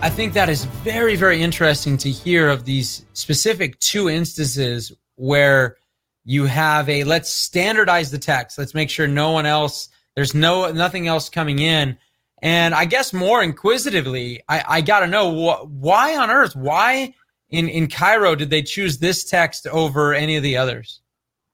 I think that is very, very interesting to hear of these specific two instances where you have a let's standardize the text. Let's make sure no one else, there's no nothing else coming in. And I guess more inquisitively, I, I got to know wh- why on earth, why in, in Cairo did they choose this text over any of the others?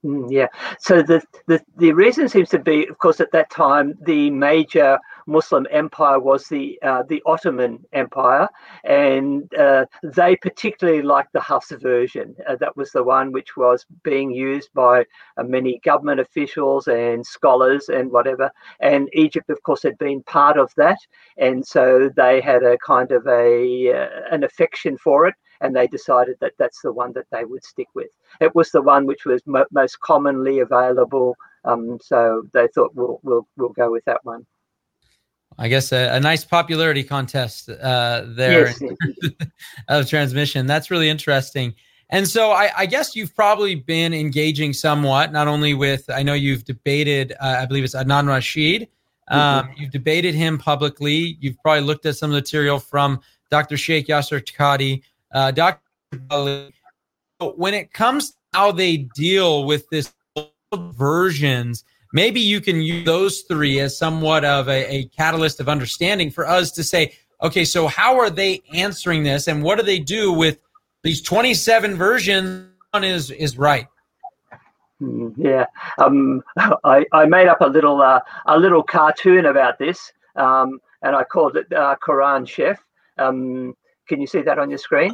Mm, yeah. So the, the the reason seems to be, of course, at that time the major Muslim empire was the uh, the Ottoman Empire, and uh, they particularly liked the Hafs version. Uh, that was the one which was being used by uh, many government officials and scholars and whatever. And Egypt, of course, had been part of that, and so they had a kind of a uh, an affection for it and they decided that that's the one that they would stick with. It was the one which was mo- most commonly available, um, so they thought we'll we'll we'll go with that one. I guess a, a nice popularity contest uh, there Yes. of transmission. That's really interesting. And so I, I guess you've probably been engaging somewhat, not only with, I know you've debated, uh, I believe it's Adnan Rashid. Um, You've debated him publicly. You've probably looked at some material from Dr. Sheikh Yasser Qadhi, uh, Dr. Ali. But When it comes to how they deal with this versions, maybe you can use those three as somewhat of a, a catalyst of understanding for us to say, okay, so how are they answering this, and what do they do with these 27 versions? One is is right. Mm, Yeah, um, I, I made up a little uh, a little cartoon about this, um, and I called it uh, Quran Chef. Um, can you see that on your screen?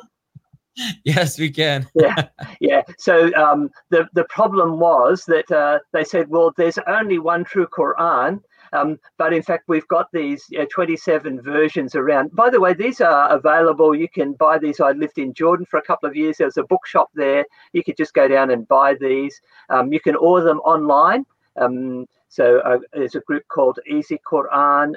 Yes, we can. yeah, yeah. So um, the the problem was that uh, they said, well, there's only one true Quran, um, but in fact we've got these uh, 27 versions around. By the way, these are available. You can buy these. I lived in Jordan for a couple of years. There was a bookshop there. You could just go down and buy these. Um, you can order them online. Um, so uh, there's a group called Easy Quran.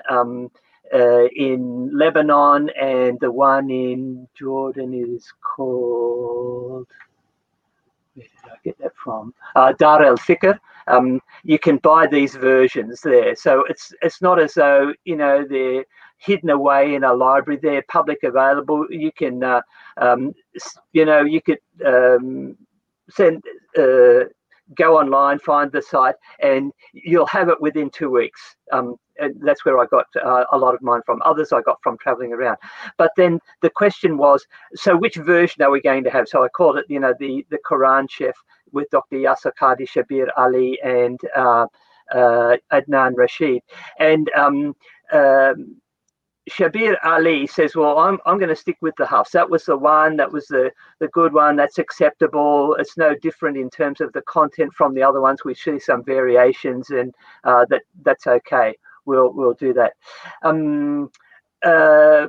Uh, in Lebanon, and the one in Jordan is called. Where did I get that from? Uh, Dar el Fikr. Um, you can buy these versions there, so it's it's not as though you know they're hidden away in a library. They're public available. You can, uh, um, you know, you could um, send. Go online, find the site, and you'll have it within two weeks. Um, that's where I got uh, a lot of mine from. Others I got from traveling around. But then the question was, so which version are we going to have? So I called it, you know, the the Quran Chef with Dr. Yasser Qadi Shabir Ali and uh, uh, Adnan Rashid. And um, um, Shabir Ali says, "Well, I'm I'm going to stick with the Hafs. That was the one. That was the the good one. That's acceptable. It's no different in terms of the content from the other ones. We see some variations, and uh, that that's okay. We'll we'll do that." Um, uh,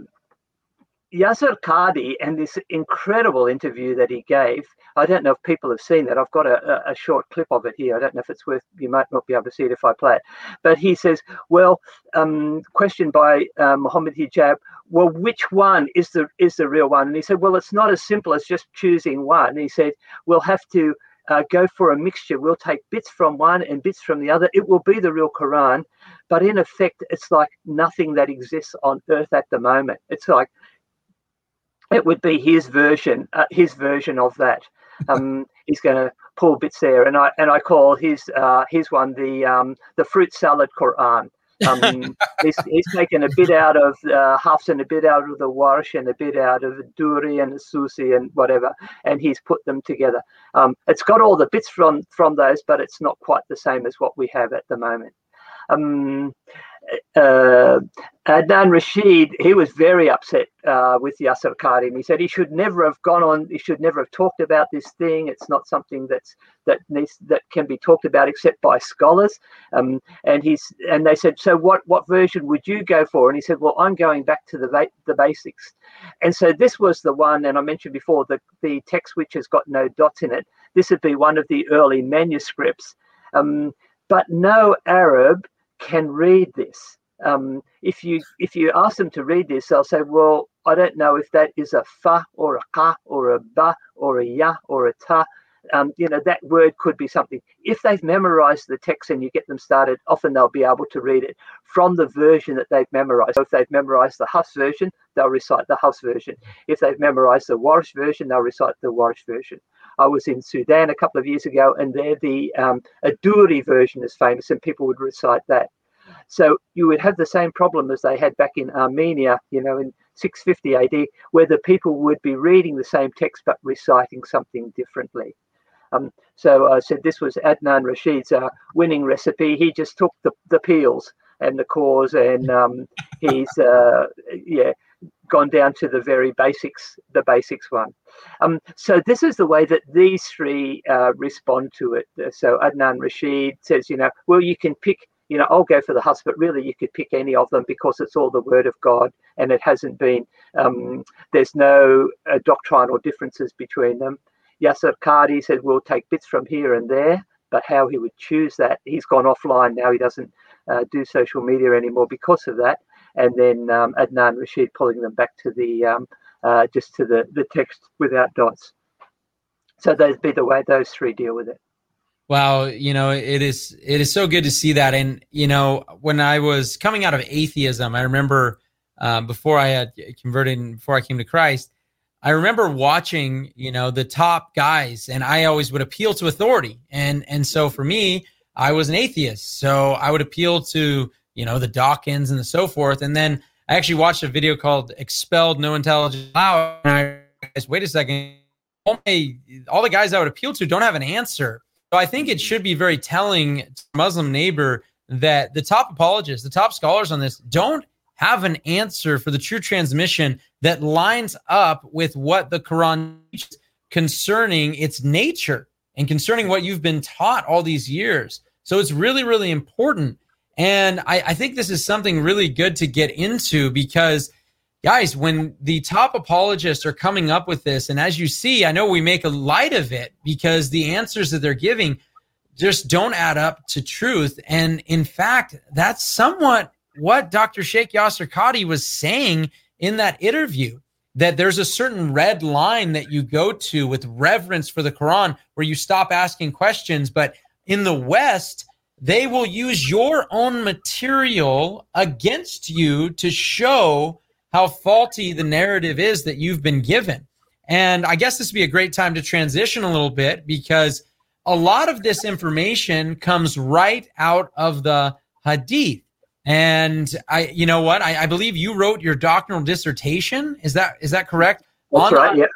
Yasser Qadi and this incredible interview that he gave. I don't know if people have seen that. I've got a, a a short clip of it here. I don't know if it's worth. You might not be able to see it if I play it. But he says, "Well, um, question by uh, Mohammed Hijab. Well, which one is the is the real one?" And he said, "Well, it's not as simple as just choosing one." And He said, "We'll have to." Uh, go for a mixture. We'll take bits from one and bits from the other. It will be the real Quran, but in effect, it's like nothing that exists on earth at the moment. It's like it would be his version, uh, his version of that. Um, he's going to pull bits there, and I and I call his uh, his one the um, the fruit salad Quran. Um, he's, he's taken a bit out of uh, Hafs and a bit out of the Warsh and a bit out of the Duri and Susi and whatever, and he's put them together. Um, it's got all the bits from from those, but it's not quite the same as what we have at the moment. Um, uh, Adnan Rashid, he was very upset uh, with Yasser Qadhi. He said he should never have gone on. He should never have talked about this thing. It's not something that's that needs that can be talked about except by scholars. Um, and he's and they said, so what what version would you go for? And he said, well, I'm going back to the the basics. And so this was the one, and I mentioned before the the text which has got no dots in it. This would be one of the early manuscripts. Um, but no Arab can read this. Um, if you if you ask them to read this, they'll say, "Well, I don't know if that is a fa or a ka or a ba or a ya or a ta." Um, you know that word could be something. If they've memorized the text and you get them started, often they'll be able to read it from the version that they've memorized. So if they've memorized the Hafs version, they'll recite the Hafs version. If they've memorized the Warsh version, they'll recite the Warsh version. I was in Sudan a couple of years ago, and there the um, Aduri version is famous, and people would recite that. So you would have the same problem as they had back in Armenia, you know, in 650 AD, where the people would be reading the same text but reciting something differently. Um, so I said this was Adnan Rashid's uh, winning recipe. He just took the, the peels and the cores, and um, he's uh, yeah gone down to the very basics, the basics one. Um, so this is the way that these three uh, respond to it. So Adnan Rashid says, you know, well, you can pick you know, I'll go for the Hafs, but really you could pick any of them because it's all the word of God and it hasn't been, um, there's no uh, doctrinal differences between them. Yasser Qadhi said, we'll take bits from here and there, but how he would choose that, he's gone offline now. He doesn't uh, do social media anymore because of that. And then um, Adnan Rashid pulling them back to the, um, uh, just to the, the text without dots. So those be the way those three deal with it. Wow, you know, it is it is so good to see that. And you know, when I was coming out of atheism, I remember uh, before I had converted, before I came to Christ, I remember watching, you know, the top guys, and I always would appeal to authority. And and so for me, I was an atheist, so I would appeal to you know the Dawkins and the so forth. And then I actually watched a video called "Expelled No Intelligence Allowed," and I realized, wait a second, all, my, all the guys I would appeal to don't have an answer so I think it should be very telling to Muslim neighbor that the top apologists, the top scholars on this, don't have an answer for the true transmission that lines up with what the Quran teaches concerning its nature and concerning what you've been taught all these years. So it's really, really important. And I, I think this is something really good to get into because – guys, when the top apologists are coming up with this, and as you see, I know we make a light of it because the answers that they're giving just don't add up to truth. And in fact, that's somewhat what Dr. Sheikh Yasser Qadhi was saying in that interview that there's a certain red line that you go to with reverence for the Quran where you stop asking questions. But in the West, they will use your own material against you to show how faulty the narrative is that you've been given. And I guess this would be a great time to transition a little bit because a lot of this information comes right out of the hadith. And I, you know what? I, I believe you wrote your doctoral dissertation. Is that is that correct? That's On right. Yeah.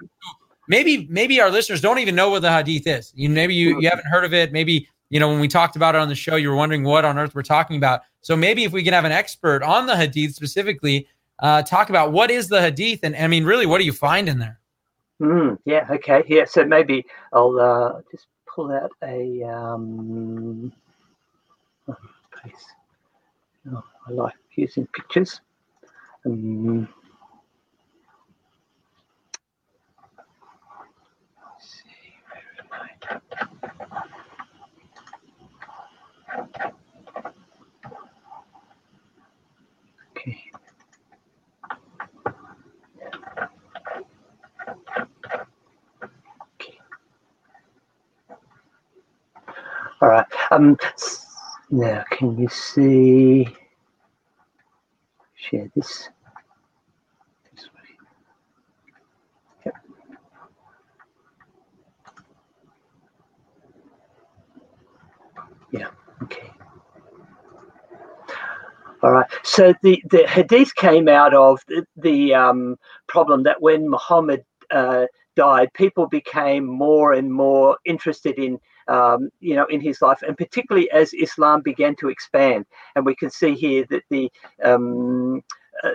Maybe maybe our listeners don't even know what the hadith is. You maybe you, mm-hmm. you haven't heard of it. Maybe you know when we talked about it on the show, you were wondering what on earth we're talking about. So maybe if we can have an expert on the hadith specifically uh, talk about what is the hadith and I mean, really, what do you find in there? Mm, yeah. Okay. Yeah. So maybe I'll uh, just pull out a um, oh, oh, I like using pictures. Um, All right. Um, now, can you see? Share this. This way. Yep. Yeah. Okay. All right. So the, the hadith came out of the, the um, problem that when Muhammad uh, died, people became more and more interested in um, you know, in his life, and particularly as Islam began to expand. And we can see here that the um, uh,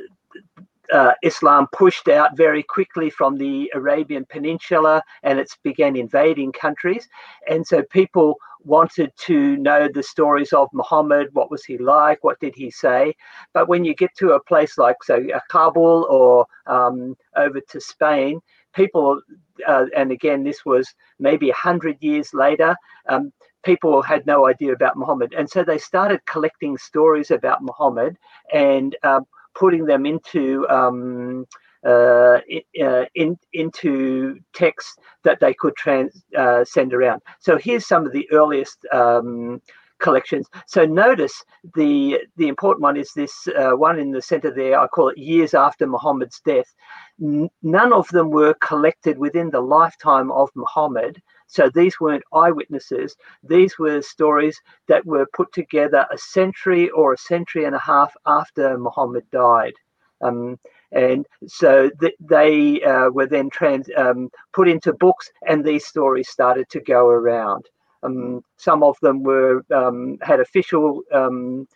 uh, Islam pushed out very quickly from the Arabian Peninsula and it's began invading countries. And so people wanted to know the stories of Muhammad. What was he like? What did he say? But when you get to a place like, say, Kabul or um, over to Spain, people, uh, and again, this was maybe a hundred years later, um, people had no idea about Muhammad. And so they started collecting stories about Muhammad and um, putting them into um, uh, uh, in, into text that they could trans, uh, send around. So here's some of the earliest um, collections. So notice the the important one is this uh, one in the center there. I call it years after Muhammad's death. N- none of them were collected within the lifetime of Muhammad. So these weren't eyewitnesses. These were stories that were put together a century or a century and a half after Muhammad died. Um, and so th- they uh, were then trans- um, put into books, and these stories started to go around. Um, some of them were um, had official um,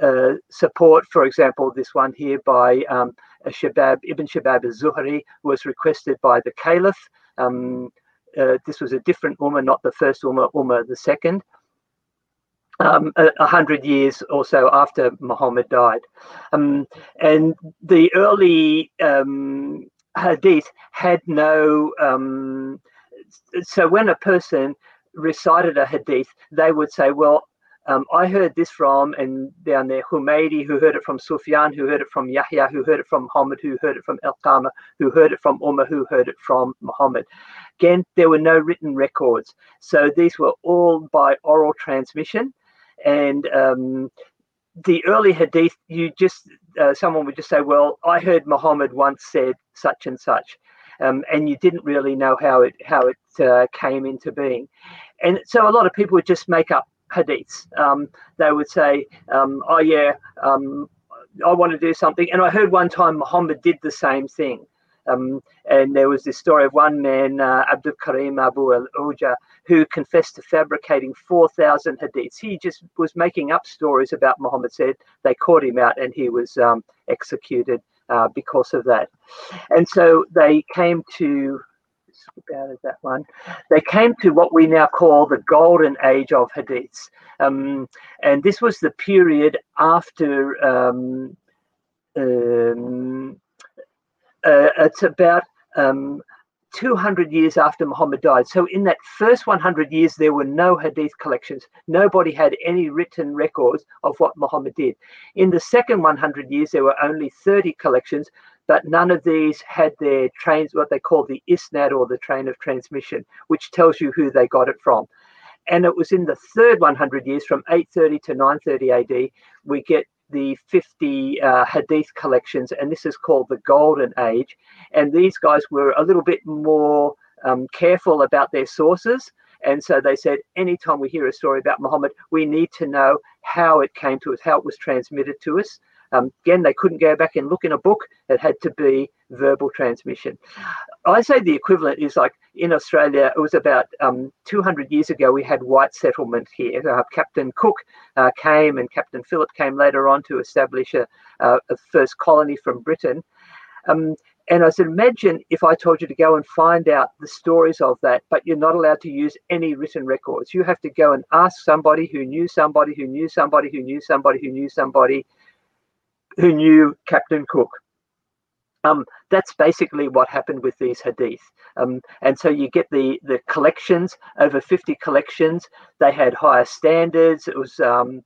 uh, support. For example, this one here by um, Shabab Ibn Shabab al-Zuhri was requested by the Caliph. Um, uh, this was a different Umar, not the first Umar, Umar the second um, a, a, hundred years or so after Muhammad died. Um, and the early hadith had no. So when a person recited a hadith, they would say, well, um, I heard this from, and down there, Humaydi, who heard it from Sufyan, who heard it from Yahya, who heard it from Muhammad, who heard it from Alqama, who heard it from Umar, who heard it from Muhammad. Again, there were no written records. So these were all by oral transmission and um, the early hadith, you just uh, someone would just say, "Well, I heard Muhammad once said such and such," um, and you didn't really know how it how it uh, came into being. And so a lot of people would just make up hadiths. Um, they would say, um, "Oh yeah, um, I want to do something," and I heard one time Muhammad did the same thing. Um, and there was this story of one man, uh, Abdul Karim Abu al Uja, who confessed to fabricating 4,000 hadiths. He just was making up stories about Muhammad said. They caught him out and he was um, executed uh, because of that. And so they came to out of that one. They came to what we now call the golden age of hadiths, um, and this was the period after um, um, uh, it's about um, 200 years after Muhammad died. So, in that first 100 years, there were no hadith collections. Nobody had any written records of what Muhammad did. In the second 100 years, there were only 30 collections, but none of these had their trains, what they call the isnad or the train of transmission, which tells you who they got it from. And it was in the third 100 years, from 830 to 930 AD, we get the 50 uh, hadith collections, and this is called the Golden Age. And these guys were a little bit more um, careful about their sources. And so they said, anytime we hear a story about Muhammad, we need to know how it came to us, how it was transmitted to us. Um, again, they couldn't go back and look in a book. It had to be verbal transmission. I say the equivalent is like in Australia, it was about um, 200 years ago, we had white settlement here. Uh, Captain Cook uh, came and Captain Phillip came later on to establish a, uh, a first colony from Britain. Um, and I said, imagine if I told you to go and find out the stories of that, but you're not allowed to use any written records. You have to go and ask somebody who knew somebody who knew somebody who knew somebody who knew somebody who knew Captain Cook. Um, that's basically what happened with these hadith. Um, and so you get the, the collections, over 50 collections. They had higher standards. It was, um,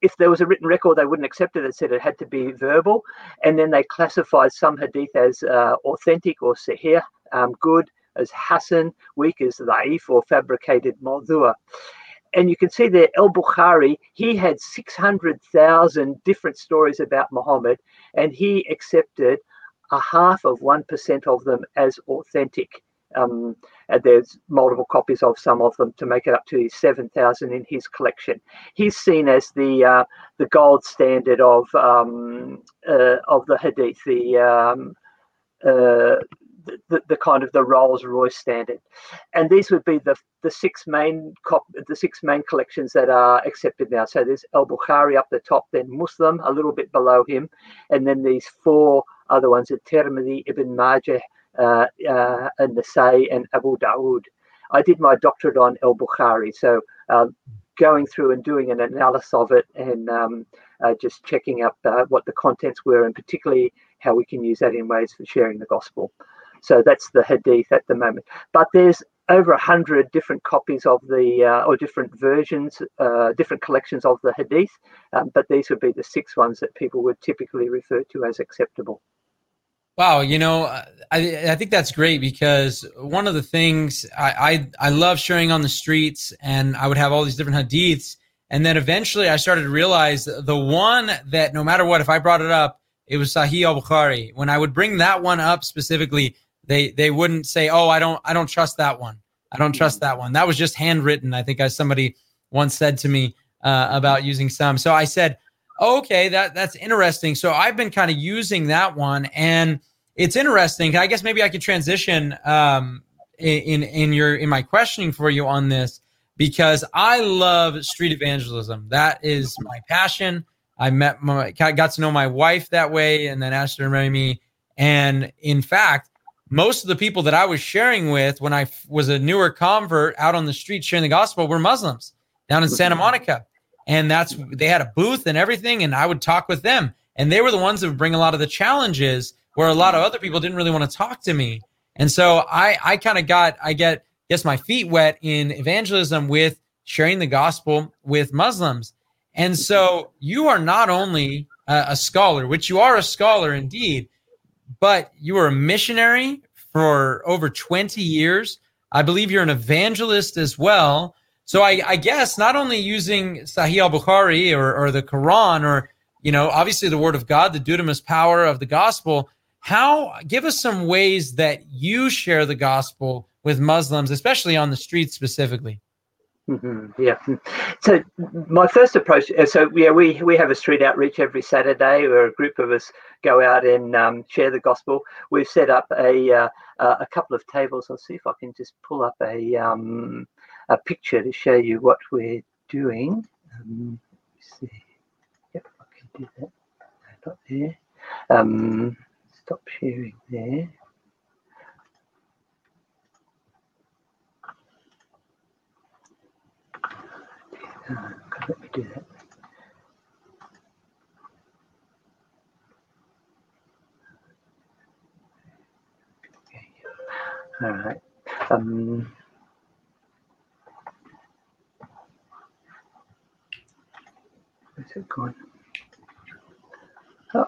if there was a written record, they wouldn't accept it. It said it had to be verbal. And then they classified some hadith as uh, authentic or sahih, um, good, as Hassan, weak as Da'if or fabricated Mawdua and you can see there, El Bukhari, he had 600,000 different stories about Muhammad, and he accepted a half of 1% of them as authentic. Um, and there's multiple copies of some of them to make it up to 7,000 in his collection. He's seen as the uh, the gold standard of um, uh, of the Hadith, the, um, uh, the the, kind of the Rolls Royce standard, and these would be the the six main cop, the six main collections that are accepted now. So there's Al Bukhari up the top, then Muslim a little bit below him, and then these four other ones: at Tirmidhi, Ibn Majah, uh, uh, and Nasai, and Abu Dawood. I did my doctorate on Al Bukhari, so um, going through and doing an analysis of it and um, uh, just checking up uh, what the contents were and particularly how we can use that in ways for sharing the gospel. So that's the hadith at the moment. But there's over a hundred different copies of the uh, or different versions, uh, different collections of the hadith. Um, but these would be the six ones that people would typically refer to as acceptable. Wow, you know, I, I think that's great because one of the things I, I, I love sharing on the streets, and I would have all these different hadiths, and then eventually I started to realize the one that no matter what, if I brought it up, it was Sahih al Bukhari. When I would bring that one up specifically, they they wouldn't say, "Oh, I don't I don't trust that one. I don't trust that one." That was just handwritten. I think as somebody once said to me uh, about using some. So I said, okay, that that's interesting. So I've been kind of using that one, and it's interesting. I guess maybe I could transition um, in in your in my questioning for you on this because I love street evangelism. That is my passion. I met my got to know my wife that way, and then asked her to marry me. And in fact, most of the people that I was sharing with when I was a newer convert out on the street sharing the gospel were Muslims down in Santa Monica. And that's they had a booth and everything and i would talk with them. And they were the ones that would bring a lot of the challenges where a lot of other people didn't really want to talk to me. And so i i kind of got i get guess my feet wet in evangelism with sharing the gospel with muslims. And so you are not only a, a scholar which you are a scholar indeed but you are a missionary for over 20 years i believe you're an evangelist as well so I, I guess not only using Sahih al Bukhari or, or the Quran or, you know, obviously the word of God, the dunamis power of the gospel, how give us some ways that you share the gospel with Muslims, especially on the streets specifically. Mm-hmm. Yeah. So my first approach. Uh, so yeah, we we have a street outreach every Saturday, where a group of us go out and um, share the gospel. We've set up a uh, a couple of tables. I'll see if I can just pull up a um, a picture to show you what we're doing. Um, see. Yep, I can do that. Not there. Um, stop sharing there. Uh, let me do that. All right. Um, Where's it gone? Oh.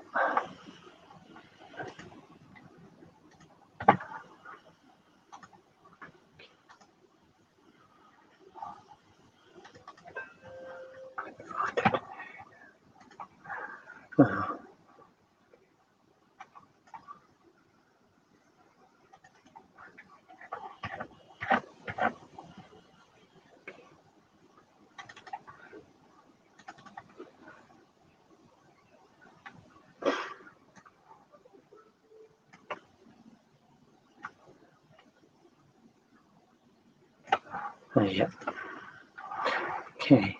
Oh. Oh, yeah. Okay.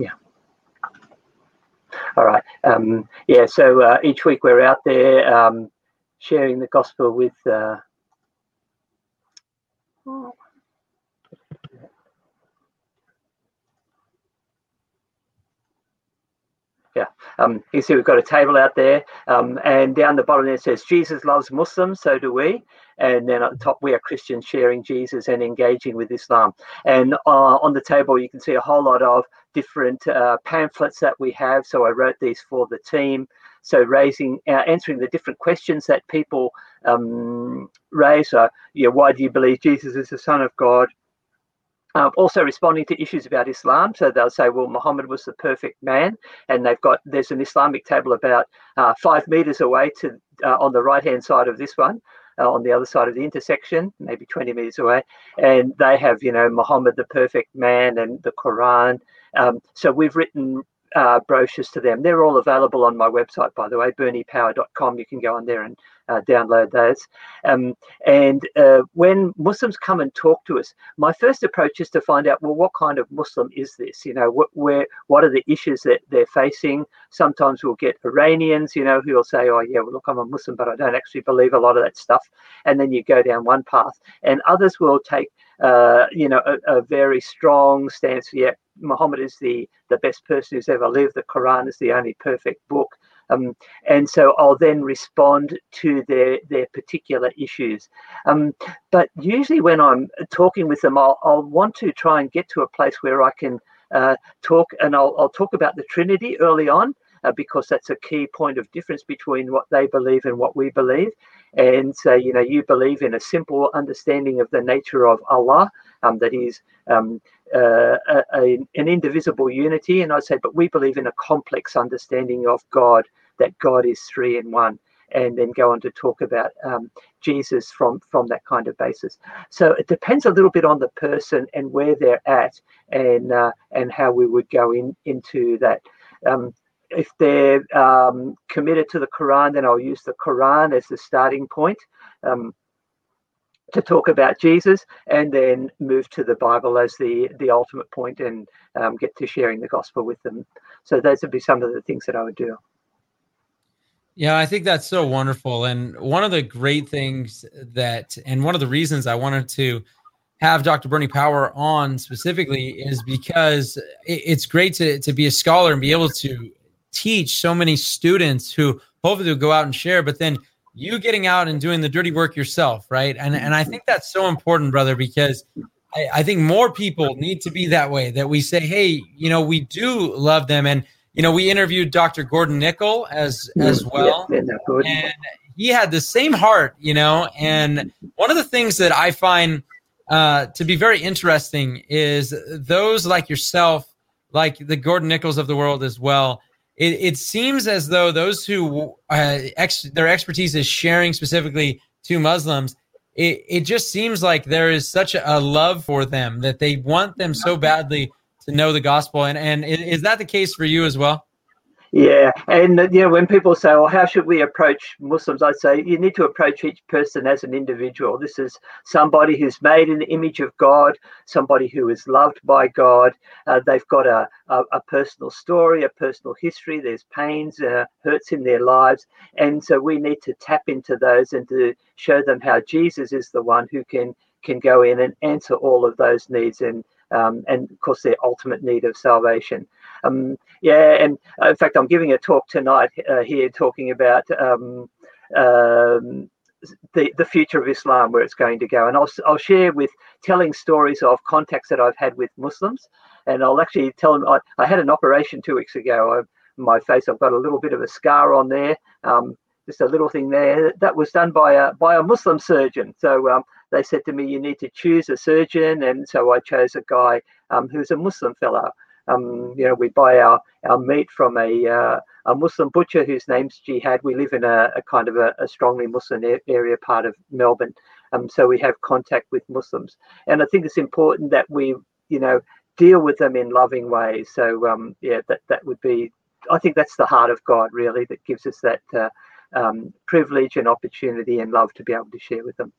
Yeah. All right. Um, yeah. So uh, each week we're out there um, sharing the gospel with. Uh, Yeah, um, you see we've got a table out there, um, and down the bottom there says Jesus loves Muslims, so do we. And then at the top, we are Christians sharing Jesus and engaging with Islam. And uh, on the table, you can see a whole lot of different uh, pamphlets that we have. So I wrote these for the team. So raising, uh, answering the different questions that people um, raise. So, yeah, why do you believe Jesus is the Son of God? Uh, also responding to issues about Islam. So they'll say, well, Muhammad was the perfect man. And they've got, there's an Islamic table about uh, five meters away to uh, on the right hand side of this one. uh, on the other side of the intersection, maybe 20 meters away, and they have, you know, Muhammad the perfect man and the Quran. Um, so we've written uh, brochures to them. They're all available on my website, by the way, berniepower.com. You can go on there and uh, download those. Um, and uh, when Muslims come and talk to us, my first approach is to find out, well, what kind of Muslim is this? You know, what, where, what are the issues that they're facing? Sometimes we'll get Iranians, you know, who will say, oh, yeah, well, look, I'm a Muslim, but I don't actually believe a lot of that stuff. And then you go down one path. And others will take uh, you know, a, a, very strong stance. Yeah, Muhammad is the the best person who's ever lived. The Quran is the only perfect book. Um, and so I'll then respond to their their particular issues. Um, but usually when I'm talking with them, I'll, I'll want to try and get to a place where I can uh, talk, and I'll, I'll talk about the Trinity early on. Uh, because that's a key point of difference between what they believe and what we believe and you know, you believe in a simple understanding of the nature of Allah, um, that is um, uh, a, a, an indivisible unity. And I say, but we believe in a complex understanding of God, that God is three in one. And then go on to talk about um, Jesus from from that kind of basis. So it depends a little bit on the person and where they're at, and uh, and how we would go in into that. Um, if they're um, committed to the Quran, then I'll use the Quran as the starting point um, to talk about Jesus, and then move to the Bible as the the ultimate point, and um, get to sharing the gospel with them. So those would be some of the things that I would do. Yeah, I think that's so wonderful, and one of the great things that, and one of the reasons I wanted to have Dr. Bernie Power on specifically is because it's great to to be a scholar and be able to teach so many students who hopefully will go out and share, but then you getting out and doing the dirty work yourself, right? And and I think that's so important, brother, because I, I think more people need to be that way. That we say, hey, you know, we do love them, and you know, we interviewed Dr. Gordon Nickel as as well, and he had the same heart, you know. And one of the things that I find uh, to be very interesting is those like yourself, like the Gordon Nickels of the world as well it, it seems as though those who uh, ex- their expertise is sharing specifically to Muslims, it, it just seems like there is such a, love for them that they want them so badly to know the gospel. And, and is that the case for you as well? Yeah, and you know when people say, "Well, how should we approach Muslims?" I say you need to approach each person as an individual. This is somebody who's made in the image of God, somebody who is loved by God. Uh, they've got a, a, a personal story, a personal history. There's pains, uh, hurts in their lives, and so we need to tap into those and to show them how Jesus is the one who can can go in and answer all of those needs and um, and of course their ultimate need of salvation. Um, yeah, and uh, in fact, I'm giving a talk tonight uh, here talking about um, um, the the future of Islam, where it's going to go, and I'll I'll share with telling stories of contacts that I've had with Muslims, and I'll actually tell them I, I had an operation two weeks ago. I, my face, I've got a little bit of a scar on there. Um, just a little thing there that was done by a by a Muslim surgeon. So um, they said to me, you need to choose a surgeon, and so I chose a guy um, who's a Muslim fellow. Um, you know, we buy our, our meat from a, uh, a Muslim butcher whose name's Jihad. We live in a, a kind of a, a, strongly Muslim area part of Melbourne. Um, so we have contact with Muslims. And I think it's important that we, you know, deal with them in loving ways. So, um, yeah, that, that would be, I think that's the heart of God, really, that gives us that uh, um, privilege and opportunity and love to be able to share with them.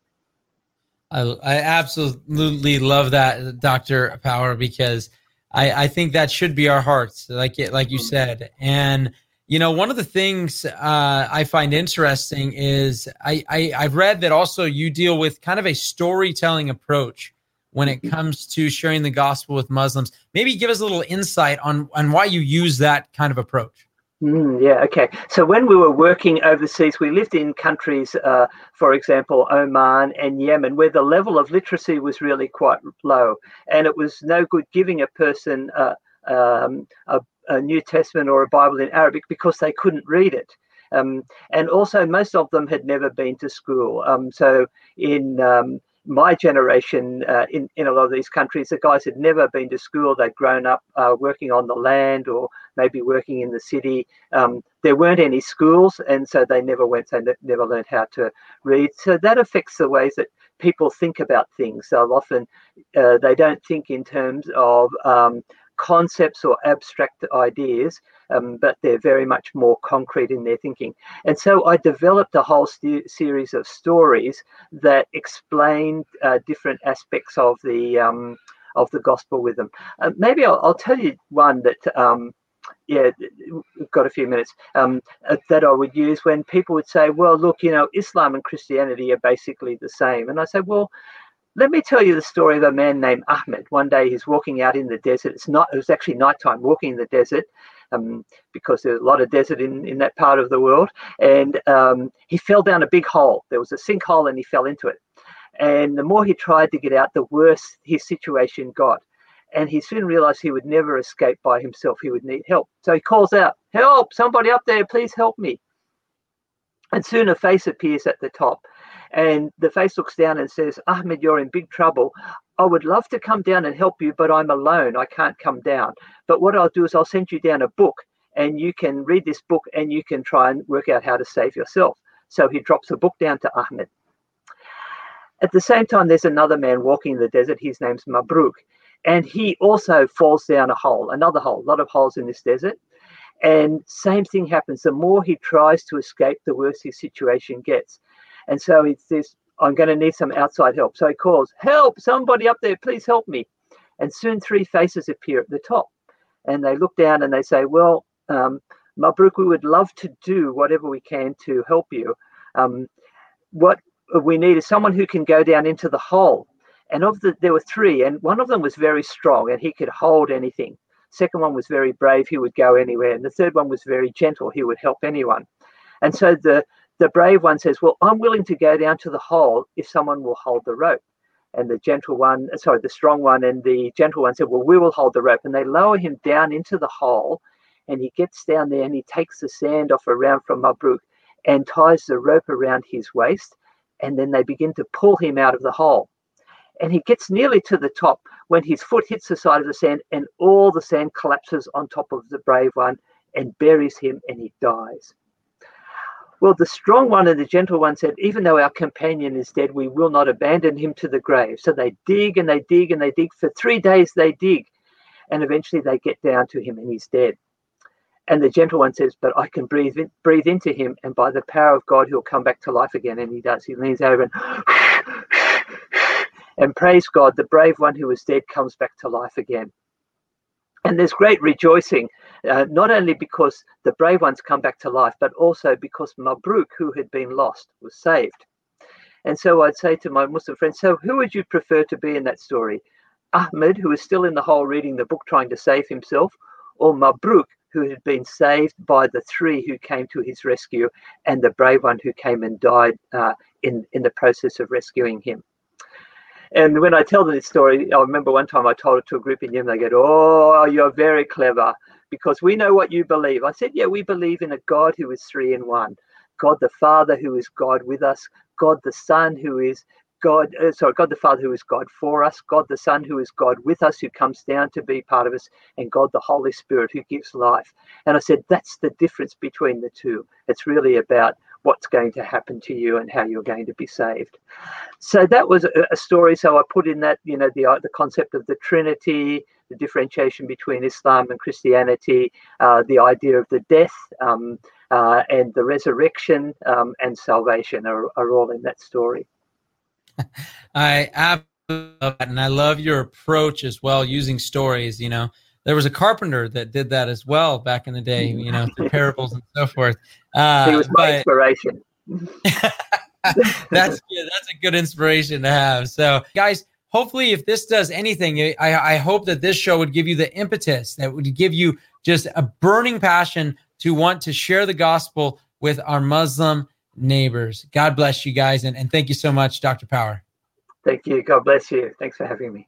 I, I absolutely love that, Dr. Power, because – I, I think that should be our hearts, like it, like you mm-hmm. said. And you know, one of the things uh, I find interesting is I, I I've read that also you deal with kind of a storytelling approach when it mm-hmm. comes to sharing the gospel with Muslims. Maybe give us a little insight on on why you use that kind of approach. Mm, yeah, okay. So when we were working overseas, we lived in countries, uh, for example, Oman and Yemen, where the level of literacy was really quite low. And it was no good giving a person uh, um, a, a, New Testament or a Bible in Arabic because they couldn't read it. Um, and also, most of them had never been to school. Um, so in um, my generation uh, in, in a lot of these countries, the guys had never been to school. They'd grown up uh, working on the land or maybe working in the city. Um, there weren't any schools, and so they never went. They never learned how to read. So that affects the ways that people think about things. So often uh, they don't think in terms of um, concepts or abstract ideas, um, but they're very much more concrete in their thinking. And so I developed a whole st- series of stories that explained uh, different aspects of the um, of the gospel with them. Uh, maybe I'll, I'll, tell you one that. Um, yeah, we've got a few minutes um, uh, that I would use when people would say, "Well, look, you know, Islam and Christianity are basically the same," and I say, "Well, let me tell you the story of a man named Ahmed. One day he's walking out in the desert. It's not. It was actually nighttime, walking in the desert, um, because there's a lot of desert in, in that part of the world. And um, he fell down a big hole. There was a sinkhole, and he fell into it. And the more he tried to get out, the worse his situation got. And he soon realized he would never escape by himself. He would need help. So he calls out, "Help! Somebody up there! Please help me!" And soon a face appears at the top and the face looks down and says, Ahmed, you're in big trouble. I would love to come down and help you, but I'm alone. I can't come down. But what I'll do is I'll send you down a book and you can read this book and you can try and work out how to save yourself. So he drops a book down to Ahmed. At the same time, there's another man walking in the desert. His name's Mabruk. And he also falls down a hole, another hole, a lot of holes in this desert. And same thing happens. The more he tries to escape, the worse his situation gets. And so he says, I'm going to need some outside help. So he calls, Help, somebody up there, please help me. And soon three faces appear at the top. And they look down and they say, Well, um, Mabruk, we would love to do whatever we can to help you. Um, what we need is someone who can go down into the hole. And of the, there were three, and one of them was very strong and he could hold anything. Second one was very brave; he would go anywhere. And the third one was very gentle; he would help anyone. And so the the brave one says, Well, I'm willing to go down to the hole if someone will hold the rope. And the gentle one, uh, sorry, the strong one and the gentle one said, Well, we will hold the rope. And they lower him down into the hole. And he gets down there and he takes the sand off around from Mabruk and ties the rope around his waist. And then they begin to pull him out of the hole. And he gets nearly to the top when his foot hits the side of the sand and all the sand collapses on top of the brave one and buries him and he dies. Well, the strong one and the gentle one said, Even though our companion is dead, we will not abandon him to the grave. So they dig and they dig and they dig. For three days, they dig. And eventually they get down to him and he's dead. And the gentle one says, But I can breathe, in, breathe into him, and by the power of God, he'll come back to life again. And he does. He leans over and, and praise God, the brave one who was dead comes back to life again. And there's great rejoicing uh, not only because the brave ones come back to life, but also because Mabruk, who had been lost, was saved. And so I'd say to my Muslim friends, so who would you prefer to be in that story? Ahmed, who is still in the hole reading the book trying to save himself, or Mabruk, who had been saved by the three who came to his rescue and the brave one who came and died uh, in, in the process of rescuing him. And when I tell them this story, I remember one time I told it to a group in Yemen. They go, "Oh, you're very clever because we know what you believe." I said, "Yeah, we believe in a God who is three in one: God the Father, who is God with us; God the Son, who is God, uh, sorry, God the Father, who is God for us, God the Son, who is God with us, who comes down to be part of us, and God the Holy Spirit, who gives life. And I said, that's the difference between the two. It's really about what's going to happen to you and how you're going to be saved. So that was a, story. So I put in that, you know, the, uh, the concept of the Trinity, the differentiation between Islam and Christianity, uh, the idea of the death um, uh, and the resurrection um, and salvation are, are all in that story. I absolutely love that. And I love your approach as well, using stories, you know there was a carpenter that did that as well back in the day, you know, the parables and so forth. Uh, he was my but, inspiration. that's good. That's a good inspiration to have. So, guys, hopefully, if this does anything, I, I hope that this show would give you the impetus that would give you just a burning passion to want to share the gospel with our Muslim neighbors. God bless you guys, and, and thank you so much, Dr. Power. Thank you. God bless you. Thanks for having me.